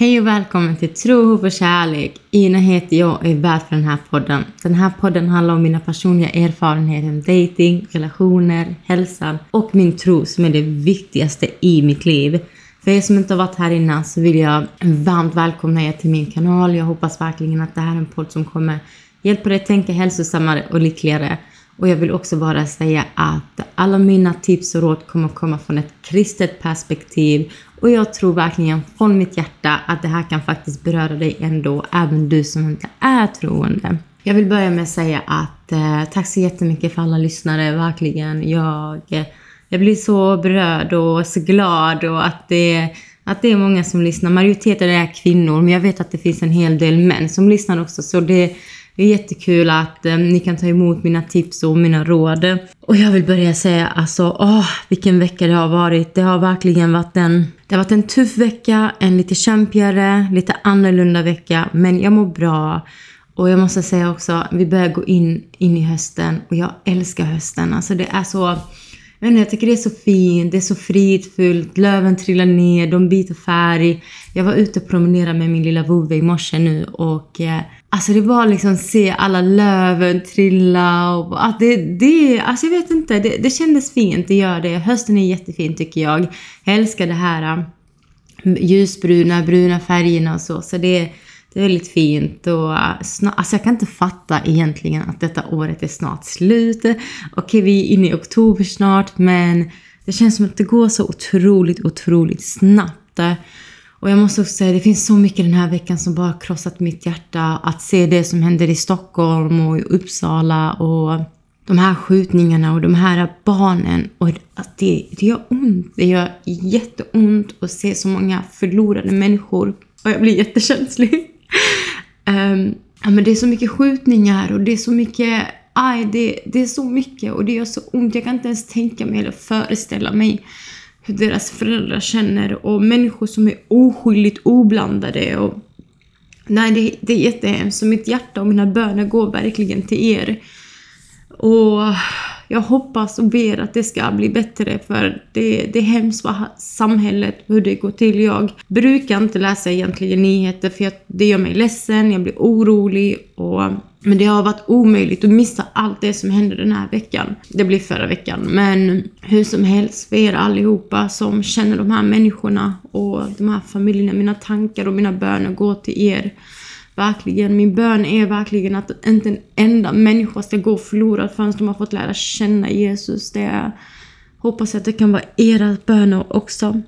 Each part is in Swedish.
Hej och välkommen till Tro, hopp och kärlek. Ina heter jag och är värd för den här podden. Den här podden handlar om mina personliga erfarenheter om dating, relationer, hälsan och min tro som är det viktigaste i mitt liv. För er som inte har varit här innan så vill jag varmt välkomna er till min kanal. Jag hoppas verkligen att det här är en podd som kommer hjälpa dig att tänka hälsosammare och lyckligare. Och jag vill också bara säga att alla mina tips och råd kommer komma från ett kristet perspektiv. Och jag tror verkligen från mitt hjärta att det här kan faktiskt beröra dig ändå, även du som inte är troende. Jag vill börja med att säga att eh, tack så jättemycket för alla lyssnare, verkligen. Jag, eh, jag blir så berörd och så glad och att det, att det är många som lyssnar. Majoriteten är kvinnor, men jag vet att det finns en hel del män som lyssnar också. Så det, det är jättekul att eh, ni kan ta emot mina tips och mina råd. Och jag vill börja säga alltså, åh, vilken vecka det har varit. Det har verkligen varit en, det har varit en tuff vecka, en lite kämpigare, lite annorlunda vecka. Men jag mår bra. Och jag måste säga också, vi börjar gå in, in i hösten och jag älskar hösten. Alltså det är så Jag, inte, jag tycker det är så fint, det är så fridfullt, löven trillar ner, de byter färg. Jag var ute och promenerade med min lilla vovve i morse nu och eh, alltså det var liksom se alla löven trilla och att det, det, alltså jag vet inte, det, det kändes fint, det gör det. Hösten är jättefin tycker jag. Jag älskar det här äh, ljusbruna, bruna färgerna och så, så det det är väldigt fint och äh, snart, alltså jag kan inte fatta egentligen att detta året är snart slut. Okej, vi är inne i oktober snart, men det känns som att det går så otroligt, otroligt snabbt. Och jag måste också säga, det finns så mycket den här veckan som bara krossat mitt hjärta. Att se det som händer i Stockholm och i Uppsala och de här skjutningarna och de här barnen. Och att det, det gör ont. Det gör jätteont att se så många förlorade människor. Och jag blir jättekänslig. Um, ja, men det är så mycket skjutningar och det är så mycket aj, det, det är så mycket och det gör så ont. Jag kan inte ens tänka mig eller föreställa mig hur deras föräldrar känner och människor som är oskyldigt oblandade. Och, nej, det, det är jättehemskt. Så mitt hjärta och mina böner går verkligen till er. Och jag hoppas och ber att det ska bli bättre för det, det är hemskt vad samhället, hur det går till. Jag brukar inte läsa egentligen nyheter för jag, det gör mig ledsen, jag blir orolig och men det har varit omöjligt att missa allt det som hände den här veckan. Det blir förra veckan. Men hur som helst, för er allihopa som känner de här människorna och de här familjerna, mina tankar och mina böner går till er. Verkligen, min bön är verkligen att inte en enda människa ska gå förlorad förrän de har fått lära känna Jesus. Det är, hoppas att det kan vara era böner också.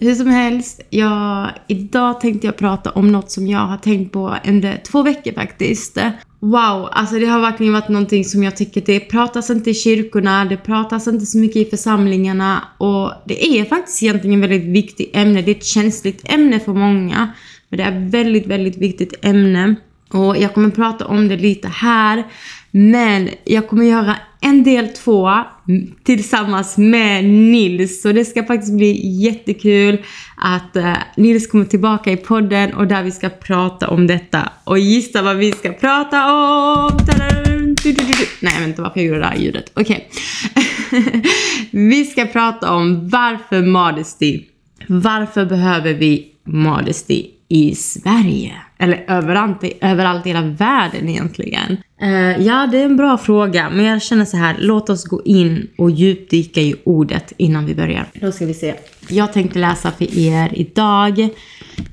Hur som helst, jag, idag tänkte jag prata om något som jag har tänkt på under två veckor faktiskt. Wow, alltså det har verkligen varit någonting som jag tycker det pratas inte i kyrkorna, det pratas inte så mycket i församlingarna och det är faktiskt egentligen ett väldigt viktigt ämne. Det är ett känsligt ämne för många. Men det är ett väldigt, väldigt viktigt ämne. Och jag kommer prata om det lite här. Men jag kommer göra en del två tillsammans med Nils. Så det ska faktiskt bli jättekul att uh, Nils kommer tillbaka i podden och där vi ska prata om detta. Och gissa vad vi ska prata om! Nej, jag vet inte varför jag gjorde det här ljudet. Okej. Okay. vi ska prata om varför modesty. Varför behöver vi modesty i Sverige? Eller överallt, överallt i hela världen egentligen? Uh, ja, det är en bra fråga, men jag känner så här, låt oss gå in och djupdyka i ordet innan vi börjar. Då ska vi se. Jag tänkte läsa för er idag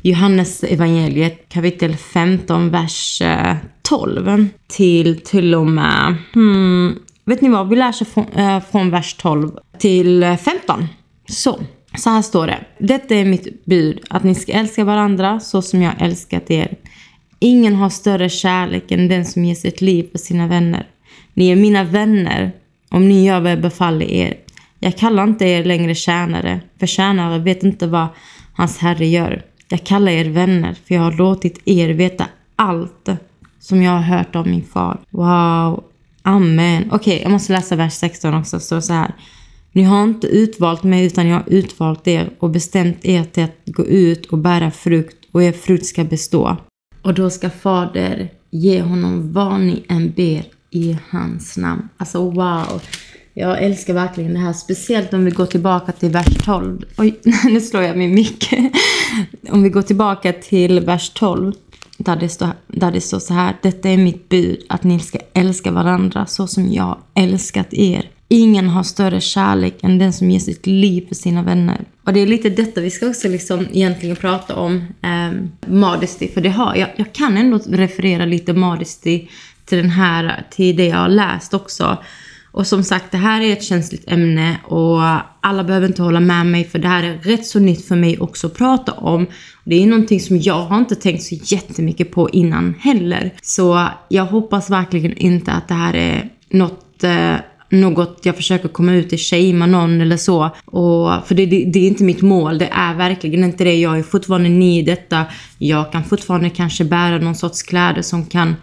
Johannes evangeliet kapitel 15, vers eh, 12 till till och med, hmm, vet ni vad, vi läser från, äh, från vers 12 till 15. Så. Så här står det. Detta är mitt bud, att ni ska älska varandra så som jag älskat er. Ingen har större kärlek än den som ger sitt liv för sina vänner. Ni är mina vänner om ni gör vad jag befaller er. Jag kallar inte er längre tjänare, för tjänare vet inte vad hans herre gör. Jag kallar er vänner, för jag har låtit er veta allt som jag har hört av min far. Wow, amen. Okej, okay, jag måste läsa vers 16 också. Så så här. Ni har inte utvalt mig utan jag har utvalt er och bestämt er till att gå ut och bära frukt och er frukt ska bestå. Och då ska Fader ge honom vad ni än ber i hans namn. Alltså wow! Jag älskar verkligen det här, speciellt om vi går tillbaka till vers 12. Oj, nu slår jag min mick. Om vi går tillbaka till vers 12. Där det, står, där det står så här. Detta är mitt bud, att ni ska älska varandra så som jag älskat er. Ingen har större kärlek än den som ger sitt liv för sina vänner. Och det är lite detta vi ska också liksom egentligen prata om. Eh, modesty, för det har jag. Jag kan ändå referera lite modesty till den här, till det jag har läst också. Och som sagt, det här är ett känsligt ämne och alla behöver inte hålla med mig för det här är rätt så nytt för mig också att prata om. Det är någonting som jag har inte tänkt så jättemycket på innan heller. Så jag hoppas verkligen inte att det här är något eh, något jag försöker komma ut i, shamea någon eller så. Och, för det, det, det, är inte mitt mål, det är verkligen inte det. Jag är fortfarande ny i detta. Jag kan fortfarande kanske bära någon sorts kläder som kan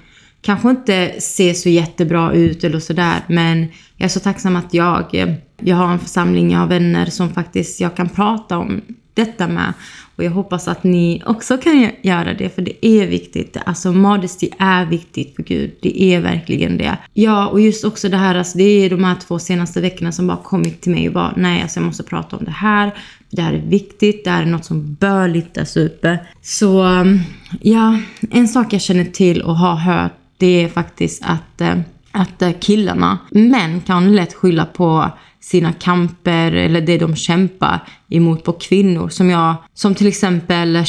kanske inte se så jättebra ut eller sådär. Men jag är så tacksam att jag, jag har en församling, jag har vänner som faktiskt jag kan prata om detta med. Och jag hoppas att ni också kan göra det, för det är viktigt. Alltså modesty är viktigt för Gud. Det är verkligen det. Ja, och just också det här, alltså, det är de här två senaste veckorna som bara kommit till mig och bara, nej, alltså jag måste prata om det här. Det här är viktigt, det här är något som bör lyftas upp. Så, um, ja, en sak jag känner till och har hört, det är faktiskt att, eh, att eh, killarna, män kan lätt skylla på sina kamper eller det de kämpar emot på kvinnor. Som, jag, som, till exempel,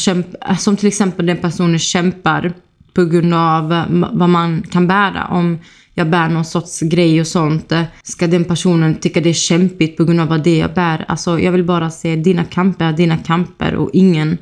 som till exempel den personen kämpar på grund av vad man kan bära. Om jag bär någon sorts grej och sånt, ska den personen tycka det är kämpigt på grund av vad det jag bär? Alltså, jag vill bara se dina kamper dina kamper och ingen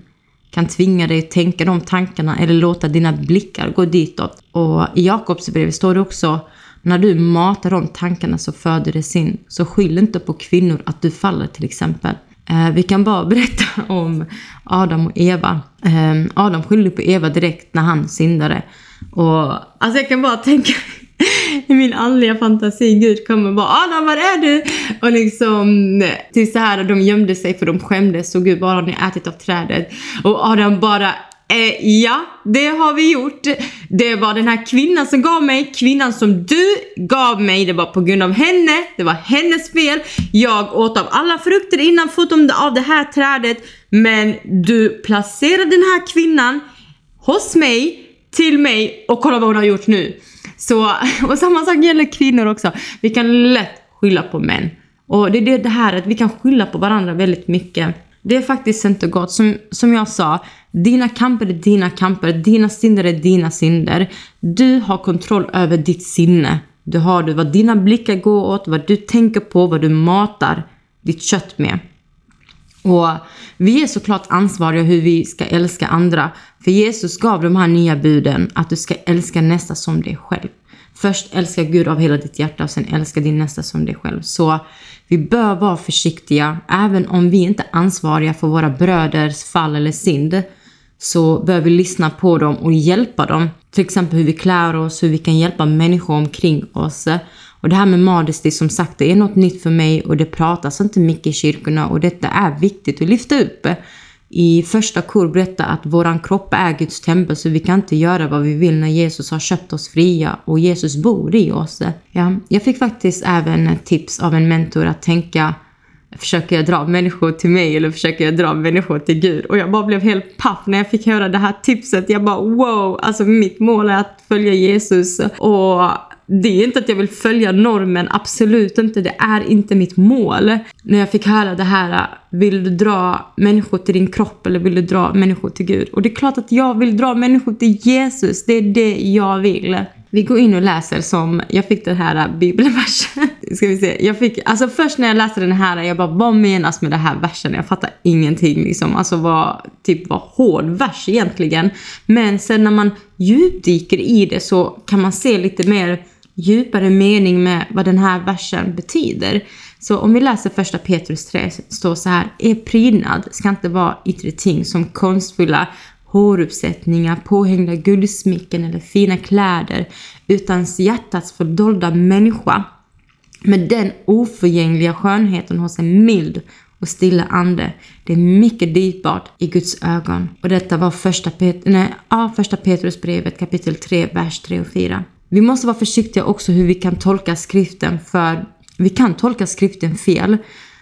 kan tvinga dig att tänka de tankarna eller låta dina blickar gå ditåt. Och i Jakobsbrevet står det också när du matar de tankarna så föder det sin. Så skyll inte på kvinnor att du faller till exempel. Eh, vi kan bara berätta om Adam och Eva. Eh, Adam skyllde på Eva direkt när han syndade. Och alltså jag kan bara tänka i min andliga fantasi, Gud kommer bara Adam var är du? Och liksom eh, till så här, de gömde sig för de skämdes och Gud bara har ni ätit av trädet? Och Adam bara Eh, ja, det har vi gjort. Det var den här kvinnan som gav mig, kvinnan som du gav mig. Det var på grund av henne, det var hennes fel. Jag åt av alla frukter innan förutom av det här trädet. Men du placerade den här kvinnan hos mig, till mig och kolla vad hon har gjort nu. Så, och samma sak gäller kvinnor också. Vi kan lätt skylla på män. Och det är det här att vi kan skylla på varandra väldigt mycket. Det är faktiskt inte gott. Som, som jag sa, dina kamper är dina kamper, dina synder är dina synder. Du har kontroll över ditt sinne. Du har det, vad dina blickar går åt, vad du tänker på, vad du matar ditt kött med. Och vi är såklart ansvariga hur vi ska älska andra. För Jesus gav de här nya buden att du ska älska nästa som dig själv. Först älska Gud av hela ditt hjärta och sen älska din nästa som dig själv. Så vi bör vara försiktiga, även om vi inte är ansvariga för våra bröders fall eller synd, så bör vi lyssna på dem och hjälpa dem. Till exempel hur vi klär oss, hur vi kan hjälpa människor omkring oss. Och det här med modesty, som sagt, det är något nytt för mig och det pratas inte mycket i kyrkorna och detta är viktigt att lyfta upp i första kor berättar att våran kropp är Guds tempel så vi kan inte göra vad vi vill när Jesus har köpt oss fria och Jesus bor i oss. Ja, jag fick faktiskt även tips av en mentor att tänka Försöker jag dra människor till mig eller försöker jag dra människor till Gud? Och jag bara blev helt paff när jag fick höra det här tipset. Jag bara wow, alltså mitt mål är att följa Jesus och det är inte att jag vill följa normen, absolut inte. Det är inte mitt mål. När jag fick höra det här, vill du dra människor till din kropp eller vill du dra människor till Gud? Och det är klart att jag vill dra människor till Jesus. Det är det jag vill. Vi går in och läser som, jag fick den här bibelversen. Ska vi se, jag fick, alltså först när jag läste den här, jag bara vad menas med den här versen? Jag fattar ingenting liksom. Alltså vad, typ vad hård vers egentligen. Men sen när man djupdyker i det så kan man se lite mer djupare mening med vad den här versen betyder. Så om vi läser första Petrus 3 står så här. Er prydnad ska inte vara yttre ting som konstfulla håruppsättningar, påhängda guldsmycken eller fina kläder, utan hjärtats fördolda människa med den oförgängliga skönheten hos en mild och stilla ande. Det är mycket dyrbart i Guds ögon. Och detta var första, Pet nej, ja, första Petrusbrevet kapitel 3, vers 3 och 4. Vi måste vara försiktiga också hur vi kan tolka skriften för vi kan tolka skriften fel.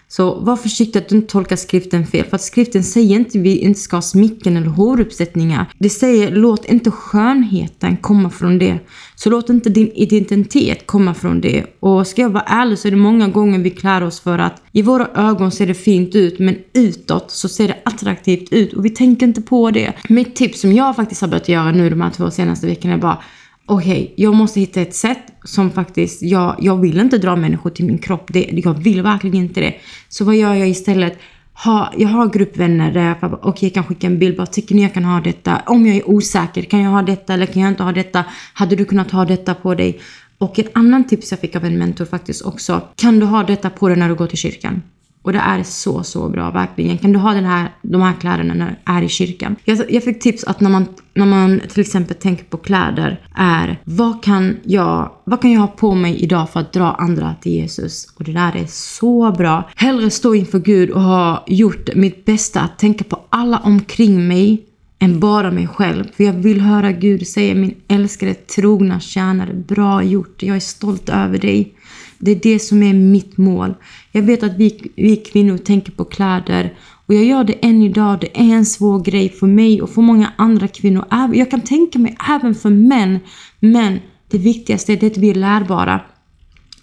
Så var försiktig att du inte tolkar skriften fel. För att skriften säger inte att vi inte ska ha smycken eller håruppsättningar. Det säger låt inte skönheten komma från det. Så låt inte din identitet komma från det. Och ska jag vara ärlig så är det många gånger vi klär oss för att i våra ögon ser det fint ut men utåt så ser det attraktivt ut och vi tänker inte på det. Mitt tips som jag faktiskt har börjat göra nu de här två senaste veckorna är bara okej, okay, jag måste hitta ett sätt som faktiskt, jag, jag vill inte dra människor till min kropp. Det, jag vill verkligen inte det. Så vad gör jag istället? Ha, jag har gruppvänner där jag okej, okay, jag kan skicka en bild. Bara, tycker ni jag kan ha detta? Om jag är osäker, kan jag ha detta eller kan jag inte ha detta? Hade du kunnat ha detta på dig? Och ett annan tips jag fick av en mentor faktiskt också. Kan du ha detta på dig när du går till kyrkan? Och det är så, så bra, verkligen. Kan du ha den här, de här kläderna när du är i kyrkan? Jag, jag fick tips att när man, när man till exempel tänker på kläder är vad kan, jag, vad kan jag ha på mig idag för att dra andra till Jesus? Och det där är så bra. Hellre stå inför Gud och ha gjort mitt bästa att tänka på alla omkring mig än bara mig själv. För jag vill höra Gud säga min älskade trogna tjänare, bra gjort, jag är stolt över dig. Det är det som är mitt mål. Jag vet att vi, vi kvinnor tänker på kläder och jag gör det än idag. Det är en svår grej för mig och för många andra kvinnor. Jag kan tänka mig även för män. Men det viktigaste är att vi är lärbara.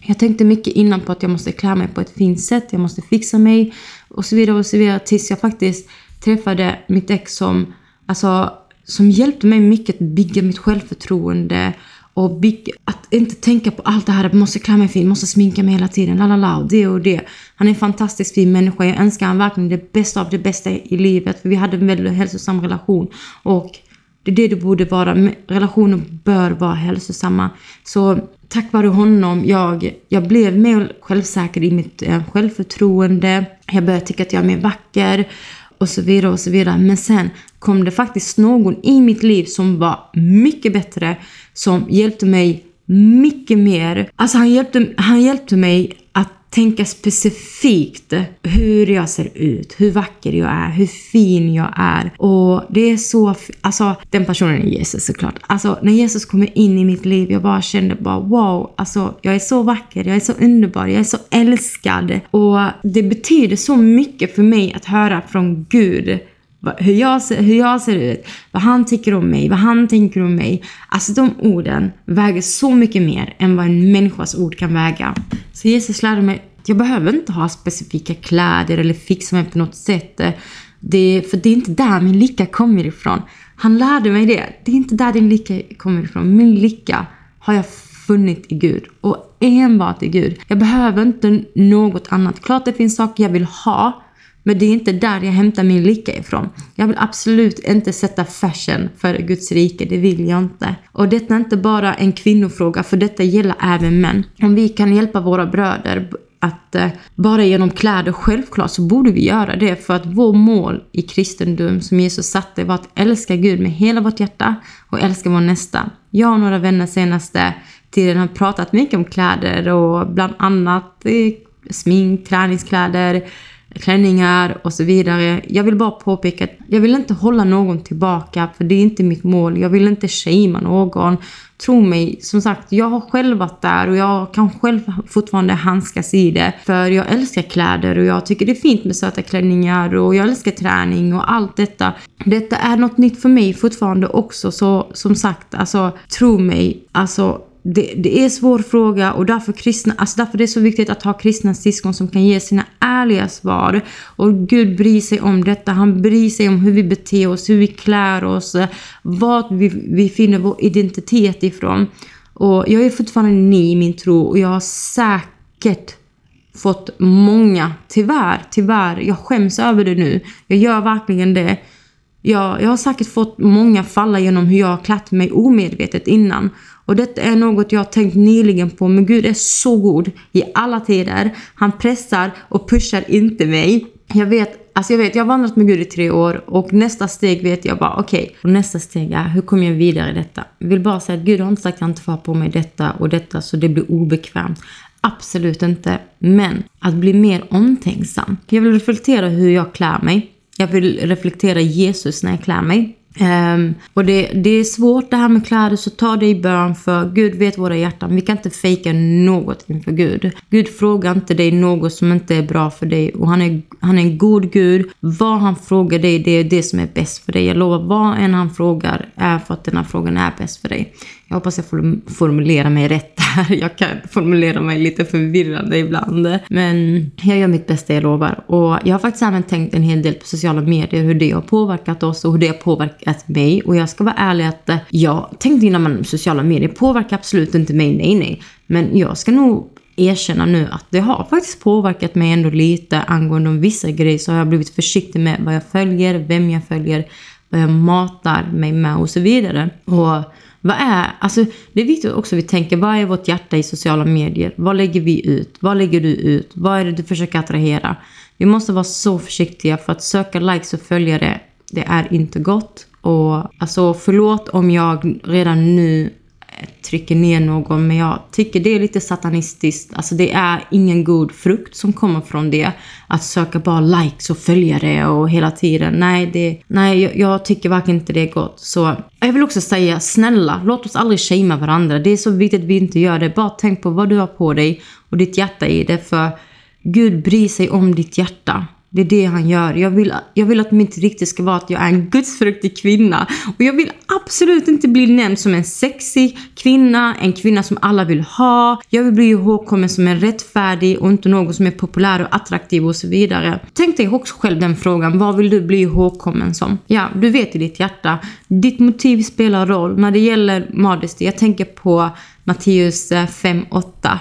Jag tänkte mycket innan på att jag måste klä mig på ett fint sätt. Jag måste fixa mig och så vidare och så vidare. Tills jag faktiskt träffade mitt ex som, alltså, som hjälpte mig mycket att bygga mitt självförtroende och bygga, att inte tänka på allt det här, jag måste klä mig fint, måste sminka mig hela tiden, la la la, och det och det. Han är en fantastiskt fin människa, jag önskar han verkligen det bästa av det bästa i livet, för vi hade en väldigt hälsosam relation. Och det är det det borde vara, relationer bör vara hälsosamma. Så tack vare honom, jag, jag blev mer självsäker i mitt eh, självförtroende, jag började tycka att jag är mer vacker, och så vidare och så vidare. Men sen kom det faktiskt någon i mitt liv som var mycket bättre, som hjälpte mig mycket mer. Alltså han hjälpte, han hjälpte mig tänka specifikt hur jag ser ut, hur vacker jag är, hur fin jag är. Och det är så, alltså den personen är Jesus såklart. Alltså när Jesus kommer in i mitt liv, jag bara kände bara wow, alltså jag är så vacker, jag är så underbar, jag är så älskad. Och det betyder så mycket för mig att höra från Gud hur jag, ser, hur jag ser ut, vad han tycker om mig, vad han tänker om mig. Alltså de orden väger så mycket mer än vad en människas ord kan väga. Så Jesus lärde mig att jag behöver inte ha specifika kläder eller fixa mig på något sätt. Det, för det är inte där min lycka kommer ifrån. Han lärde mig det. Det är inte där din lycka kommer ifrån. Min lycka har jag funnit i Gud och enbart i Gud. Jag behöver inte något annat. Klart det finns saker jag vill ha men det är inte där jag hämtar min lycka ifrån. Jag vill absolut inte sätta fashion för Guds rike, det vill jag inte. Och detta är inte bara en kvinnofråga, för detta gäller även män. Om vi kan hjälpa våra bröder att eh, bara genom kläder, självklart så borde vi göra det för att vår mål i kristendom som Jesus satte var att älska Gud med hela vårt hjärta och älska vår nästa. Jag och några vänner senaste eh, tiden har pratat mycket om kläder och bland annat eh, smink, träningskläder, klänningar och så vidare. Jag vill bara påpeka att jag vill inte hålla någon tillbaka för det är inte mitt mål. Jag vill inte shamea någon. Tro mig, som sagt, jag har själv varit där och jag kan själv fortfarande handskas i det. För jag älskar kläder och jag tycker det är fint med söta klänningar och jag älskar träning och allt detta. Detta är något nytt för mig fortfarande också så som sagt, alltså tro mig, alltså det, det är en svår fråga och därför, kristna, alltså därför är det så viktigt att ha kristna syskon som kan ge sina ärliga svar. Och Gud bryr sig om detta. Han bryr sig om hur vi beter oss, hur vi klär oss, var vi, vi finner vår identitet ifrån. Och jag är fortfarande ny i min tro och jag har säkert fått många, tyvärr, tyvärr, jag skäms över det nu. Jag gör verkligen det. Jag, jag har säkert fått många falla genom hur jag har klätt mig omedvetet innan. Och detta är något jag har tänkt nyligen på, men Gud är så god i alla tider. Han pressar och pushar inte mig. Jag vet, alltså jag vet, jag har vandrat med Gud i tre år och nästa steg vet jag bara, okej, okay, och nästa steg är, hur kommer jag vidare i detta? Jag vill bara säga att Gud har inte sagt att jag inte får ha på mig detta och detta så det blir obekvämt. Absolut inte. Men att bli mer omtänksam. Jag vill reflektera hur jag klär mig. Jag vill reflektera Jesus när jag klär mig. Um, och det, det är svårt det här med kläder, så ta det i bön för Gud vet våra hjärtan. Vi kan inte fejka något inför Gud. Gud frågar inte dig något som inte är bra för dig och han är, han är en god Gud. Vad han frågar dig, det är det som är bäst för dig. Jag lovar, vad än han frågar är för att den här frågan är bäst för dig. Jag hoppas jag formulerar mig rätt här. Jag kan formulera mig lite förvirrande ibland. Men jag gör mitt bästa, jag lovar. Och jag har faktiskt även tänkt en hel del på sociala medier, hur det har påverkat oss och hur det har påverkat mig. Och jag ska vara ärlig att eh, jag tänkte innan man sociala medier påverkar absolut inte mig, nej nej. Men jag ska nog erkänna nu att det har faktiskt påverkat mig ändå lite angående vissa grejer så har jag blivit försiktig med vad jag följer, vem jag följer, vad jag matar mig med och så vidare. Och vad är, alltså det är viktigt också att vi tänker, vad är vårt hjärta i sociala medier? Vad lägger vi ut? Vad lägger du ut? Vad är det du försöker attrahera? Vi måste vara så försiktiga för att söka likes och följare, det är inte gott. Och alltså förlåt om jag redan nu trycker ner någon, men jag tycker det är lite satanistiskt. Alltså det är ingen god frukt som kommer från det. Att söka bara likes och följare och hela tiden. Nej, det, nej jag, jag tycker verkligen inte det är gott. Så jag vill också säga, snälla, låt oss aldrig shamea varandra. Det är så viktigt att vi inte gör det. Bara tänk på vad du har på dig och ditt hjärta i det. För Gud bryr sig om ditt hjärta. Det är det han gör. Jag vill, jag vill att mitt rykte ska vara att jag är en gudsfruktig kvinna. Och jag vill absolut inte bli nämnd som en sexig kvinna, en kvinna som alla vill ha. Jag vill bli ihågkommen som en rättfärdig och inte någon som är populär och attraktiv och så vidare. Tänk dig också själv den frågan. Vad vill du bli ihågkommen som? Ja, du vet i ditt hjärta. Ditt motiv spelar roll. När det gäller modesty, jag tänker på Matteus 5.8.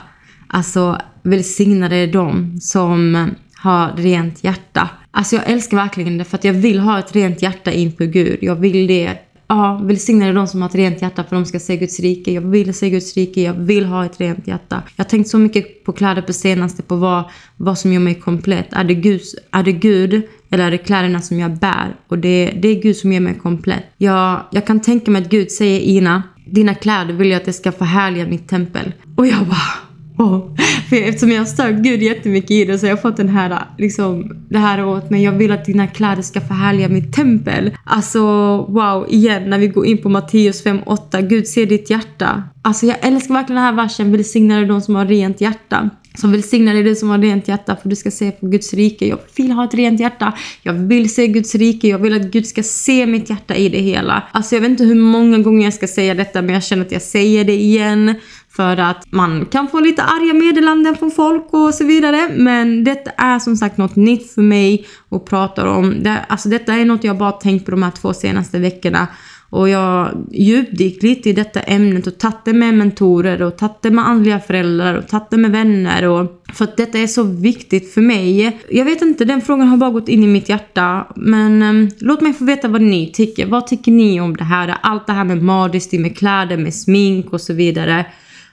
Alltså, välsignade är de som ha rent hjärta. Alltså jag älskar verkligen det för att jag vill ha ett rent hjärta inför Gud. Jag vill det. Ja, välsignade de som har ett rent hjärta för de ska se Guds rike. Jag vill se Guds rike, jag vill ha ett rent hjärta. Jag har tänkt så mycket på kläder på senaste, på vad, vad som gör mig komplett. Är det, Gud, är det Gud eller är det kläderna som jag bär? Och det, det är Gud som gör mig komplett. Jag, jag kan tänka mig att Gud säger Ina, dina kläder vill jag att det ska förhärliga mitt tempel. Och jag bara Oh. För eftersom jag stör stört Gud jättemycket i det så har jag fått den här, liksom, det här åt mig. Jag vill att dina kläder ska förhärliga mitt tempel. Alltså wow, igen när vi går in på Matteus 5.8. Gud ser ditt hjärta. Alltså jag älskar verkligen den här versen. Välsignade de som har rent hjärta. Som välsignar dig du som har rent hjärta för du ska se på Guds rike. Jag vill ha ett rent hjärta. Jag vill se Guds rike. Jag vill att Gud ska se mitt hjärta i det hela. Alltså jag vet inte hur många gånger jag ska säga detta men jag känner att jag säger det igen. För att man kan få lite arga meddelanden från folk och så vidare. Men detta är som sagt något nytt för mig att prata om. Det, alltså detta är något jag bara tänkt på de här två senaste veckorna. Och jag djupdykt lite i detta ämnet och tagit det med mentorer och tagit det med andliga föräldrar och tagit det med vänner. Och, för att detta är så viktigt för mig. Jag vet inte, den frågan har bara gått in i mitt hjärta. Men um, låt mig få veta vad ni tycker. Vad tycker ni om det här? Allt det här med modesty, med kläder, med smink och så vidare.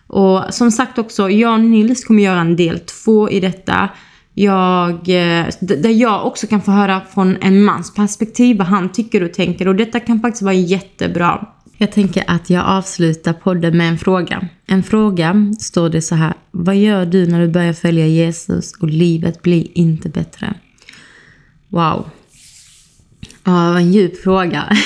Och som sagt också, jag och Nils kommer göra en del två i detta. Jag, eh, där jag också kan få höra från en mans perspektiv vad han tycker och tänker och detta kan faktiskt vara jättebra. Jag tänker att jag avslutar podden med en fråga. En fråga står det så här. Vad gör du när du börjar följa Jesus och livet blir inte bättre? Wow. Ja, en djup fråga.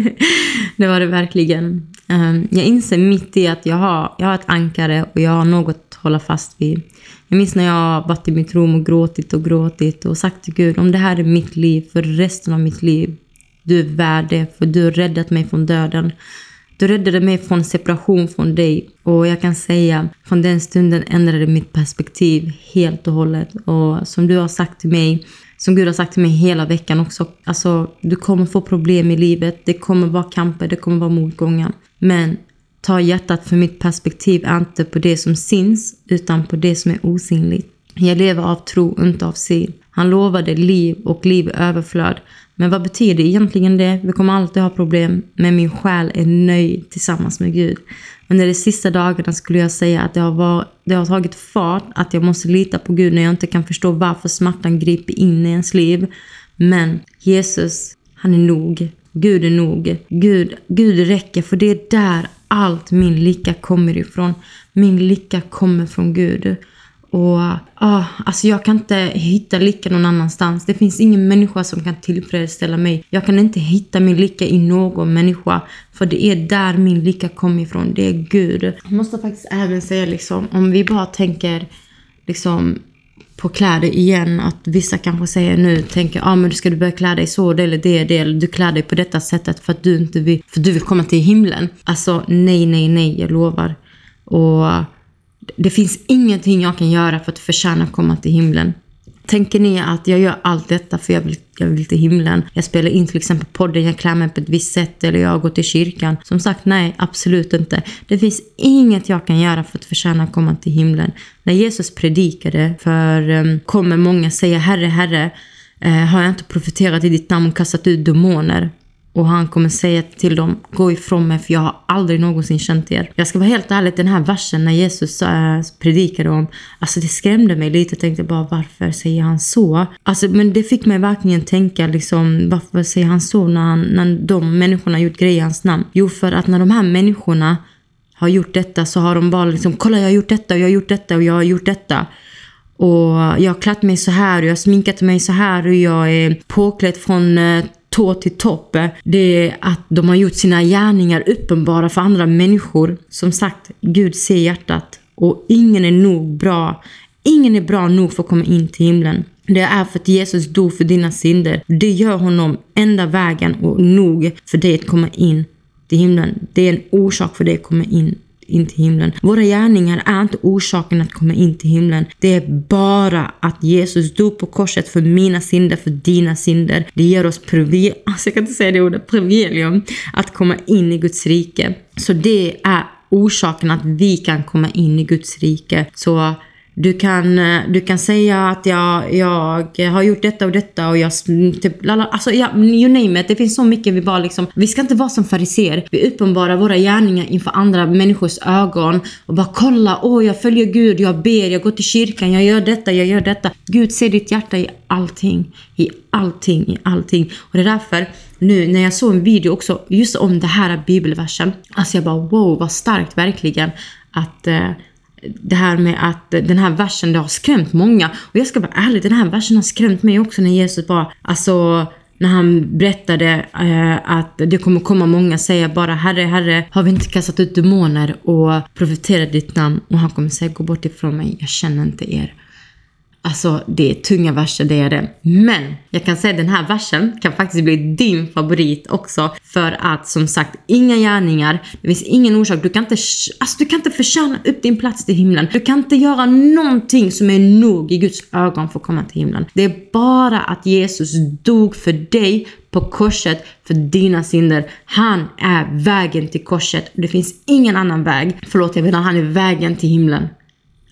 det var det verkligen. Ehm, jag inser mitt i att jag har, jag har ett ankare och jag har något att hålla fast vid. Jag minns när jag varit i mitt rum och gråtit och gråtit och sagt till Gud om det här är mitt liv för resten av mitt liv. Du är värd det för du har räddat mig från döden. Du räddade mig från separation från dig och jag kan säga från den stunden ändrade mitt perspektiv helt och hållet. Och som du har sagt till mig som Gud har sagt till mig hela veckan också. Alltså, du kommer få problem i livet. Det kommer vara kamper, det kommer vara motgångar. Men ta hjärtat för mitt perspektiv är inte på det som syns, utan på det som är osynligt. Jag lever av tro, inte av syn. Han lovade liv och liv i överflöd. Men vad betyder egentligen det? Vi kommer alltid ha problem, men min själ är nöjd tillsammans med Gud. Under de sista dagarna skulle jag säga att det har, var, det har tagit fart, att jag måste lita på Gud när jag inte kan förstå varför smärtan griper in i ens liv. Men Jesus, han är nog. Gud är nog. Gud, Gud räcker, för det är där allt min lycka kommer ifrån. Min lycka kommer från Gud. Och ah, alltså jag kan inte hitta lycka någon annanstans. Det finns ingen människa som kan tillfredsställa mig. Jag kan inte hitta min lycka i någon människa. För det är där min lycka kommer ifrån. Det är Gud. Jag måste faktiskt även säga liksom, om vi bara tänker liksom på kläder igen. Att vissa kanske säger nu, tänker, ja ah, men ska du börja klä dig så, det eller det, det, eller du klär dig på detta sättet för att du inte vill, för du vill komma till himlen. Alltså nej, nej, nej, jag lovar. Och det finns ingenting jag kan göra för att förtjäna att komma till himlen. Tänker ni att jag gör allt detta för jag vill, jag vill till himlen? Jag spelar in till exempel podden, jag klär mig på ett visst sätt eller jag går till kyrkan. Som sagt, nej, absolut inte. Det finns inget jag kan göra för att förtjäna att komma till himlen. När Jesus predikade, för um, kommer många säga Herre, Herre, uh, har jag inte profeterat i ditt namn och kastat ut demoner? Och han kommer säga till dem, gå ifrån mig för jag har aldrig någonsin känt er. Jag ska vara helt ärlig, den här versen när Jesus äh, predikade om, alltså det skrämde mig lite. Jag tänkte bara varför säger han så? Alltså men det fick mig verkligen tänka liksom, varför säger han så när, han, när de människorna gjort grejer i hans namn? Jo, för att när de här människorna har gjort detta så har de bara liksom, kolla jag har gjort detta och jag har gjort detta och jag har gjort detta. Och jag har klätt mig så här och jag har sminkat mig så här och jag är påklädd från äh, tå till topp. Det är att de har gjort sina gärningar uppenbara för andra människor. Som sagt, Gud ser hjärtat och ingen är nog bra. Ingen är bra nog för att komma in till himlen. Det är för att Jesus dog för dina synder. Det gör honom enda vägen och nog för dig att komma in till himlen. Det är en orsak för dig att komma in in till himlen. Våra gärningar är inte orsaken att komma in till himlen. Det är bara att Jesus dog på korset för mina synder, för dina synder. Det ger oss privilegium, alltså jag kan inte säga det ordet, privilegium att komma in i Guds rike. Så det är orsaken att vi kan komma in i Guds rike. Så du kan, eh, du kan säga att jag, jag har gjort detta och detta och jag... Typ, alltså, ja, you name it. Det finns så mycket vi bara liksom... Vi ska inte vara som fariser. Vi uppenbarar våra gärningar inför andra människors ögon och bara kolla, åh jag följer Gud, jag ber, jag går till kyrkan, jag gör detta, jag gör detta. Gud ser ditt hjärta i allting. I allting, i allting. Och det är därför nu när jag såg en video också just om det här bibelversen. Alltså jag bara wow, vad starkt verkligen att eh, det här med att den här versen, det har skrämt många. Och jag ska vara ärlig, den här versen har skrämt mig också när Jesus bara, alltså när han berättade eh, att det kommer komma många säga bara Herre, Herre, har vi inte kastat ut demoner och profeterat ditt namn? Och han kommer säga gå bort ifrån mig, jag känner inte er. Alltså det är tunga verser, det är det. Men jag kan säga att den här versen kan faktiskt bli din favorit också. För att som sagt, inga gärningar, det finns ingen orsak. Du kan inte, alltså, du kan inte förtjäna upp din plats till himlen. Du kan inte göra någonting som är nog i Guds ögon för att komma till himlen. Det är bara att Jesus dog för dig på korset för dina synder. Han är vägen till korset. Det finns ingen annan väg. Förlåt, jag menar han är vägen till himlen.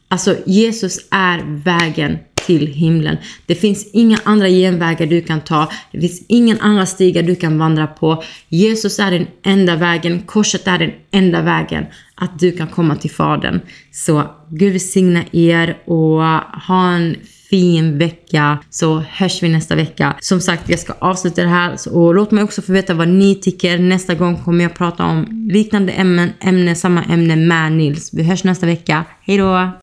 Alltså Jesus är vägen till himlen. Det finns inga andra genvägar du kan ta. Det finns ingen andra stigar du kan vandra på. Jesus är den enda vägen. Korset är den enda vägen att du kan komma till Fadern. Så Gud välsigna er och ha en fin vecka så hörs vi nästa vecka. Som sagt, jag ska avsluta det här och låt mig också få veta vad ni tycker. Nästa gång kommer jag prata om liknande ämnen, ämne, samma ämne med Nils. Vi hörs nästa vecka. Hejdå!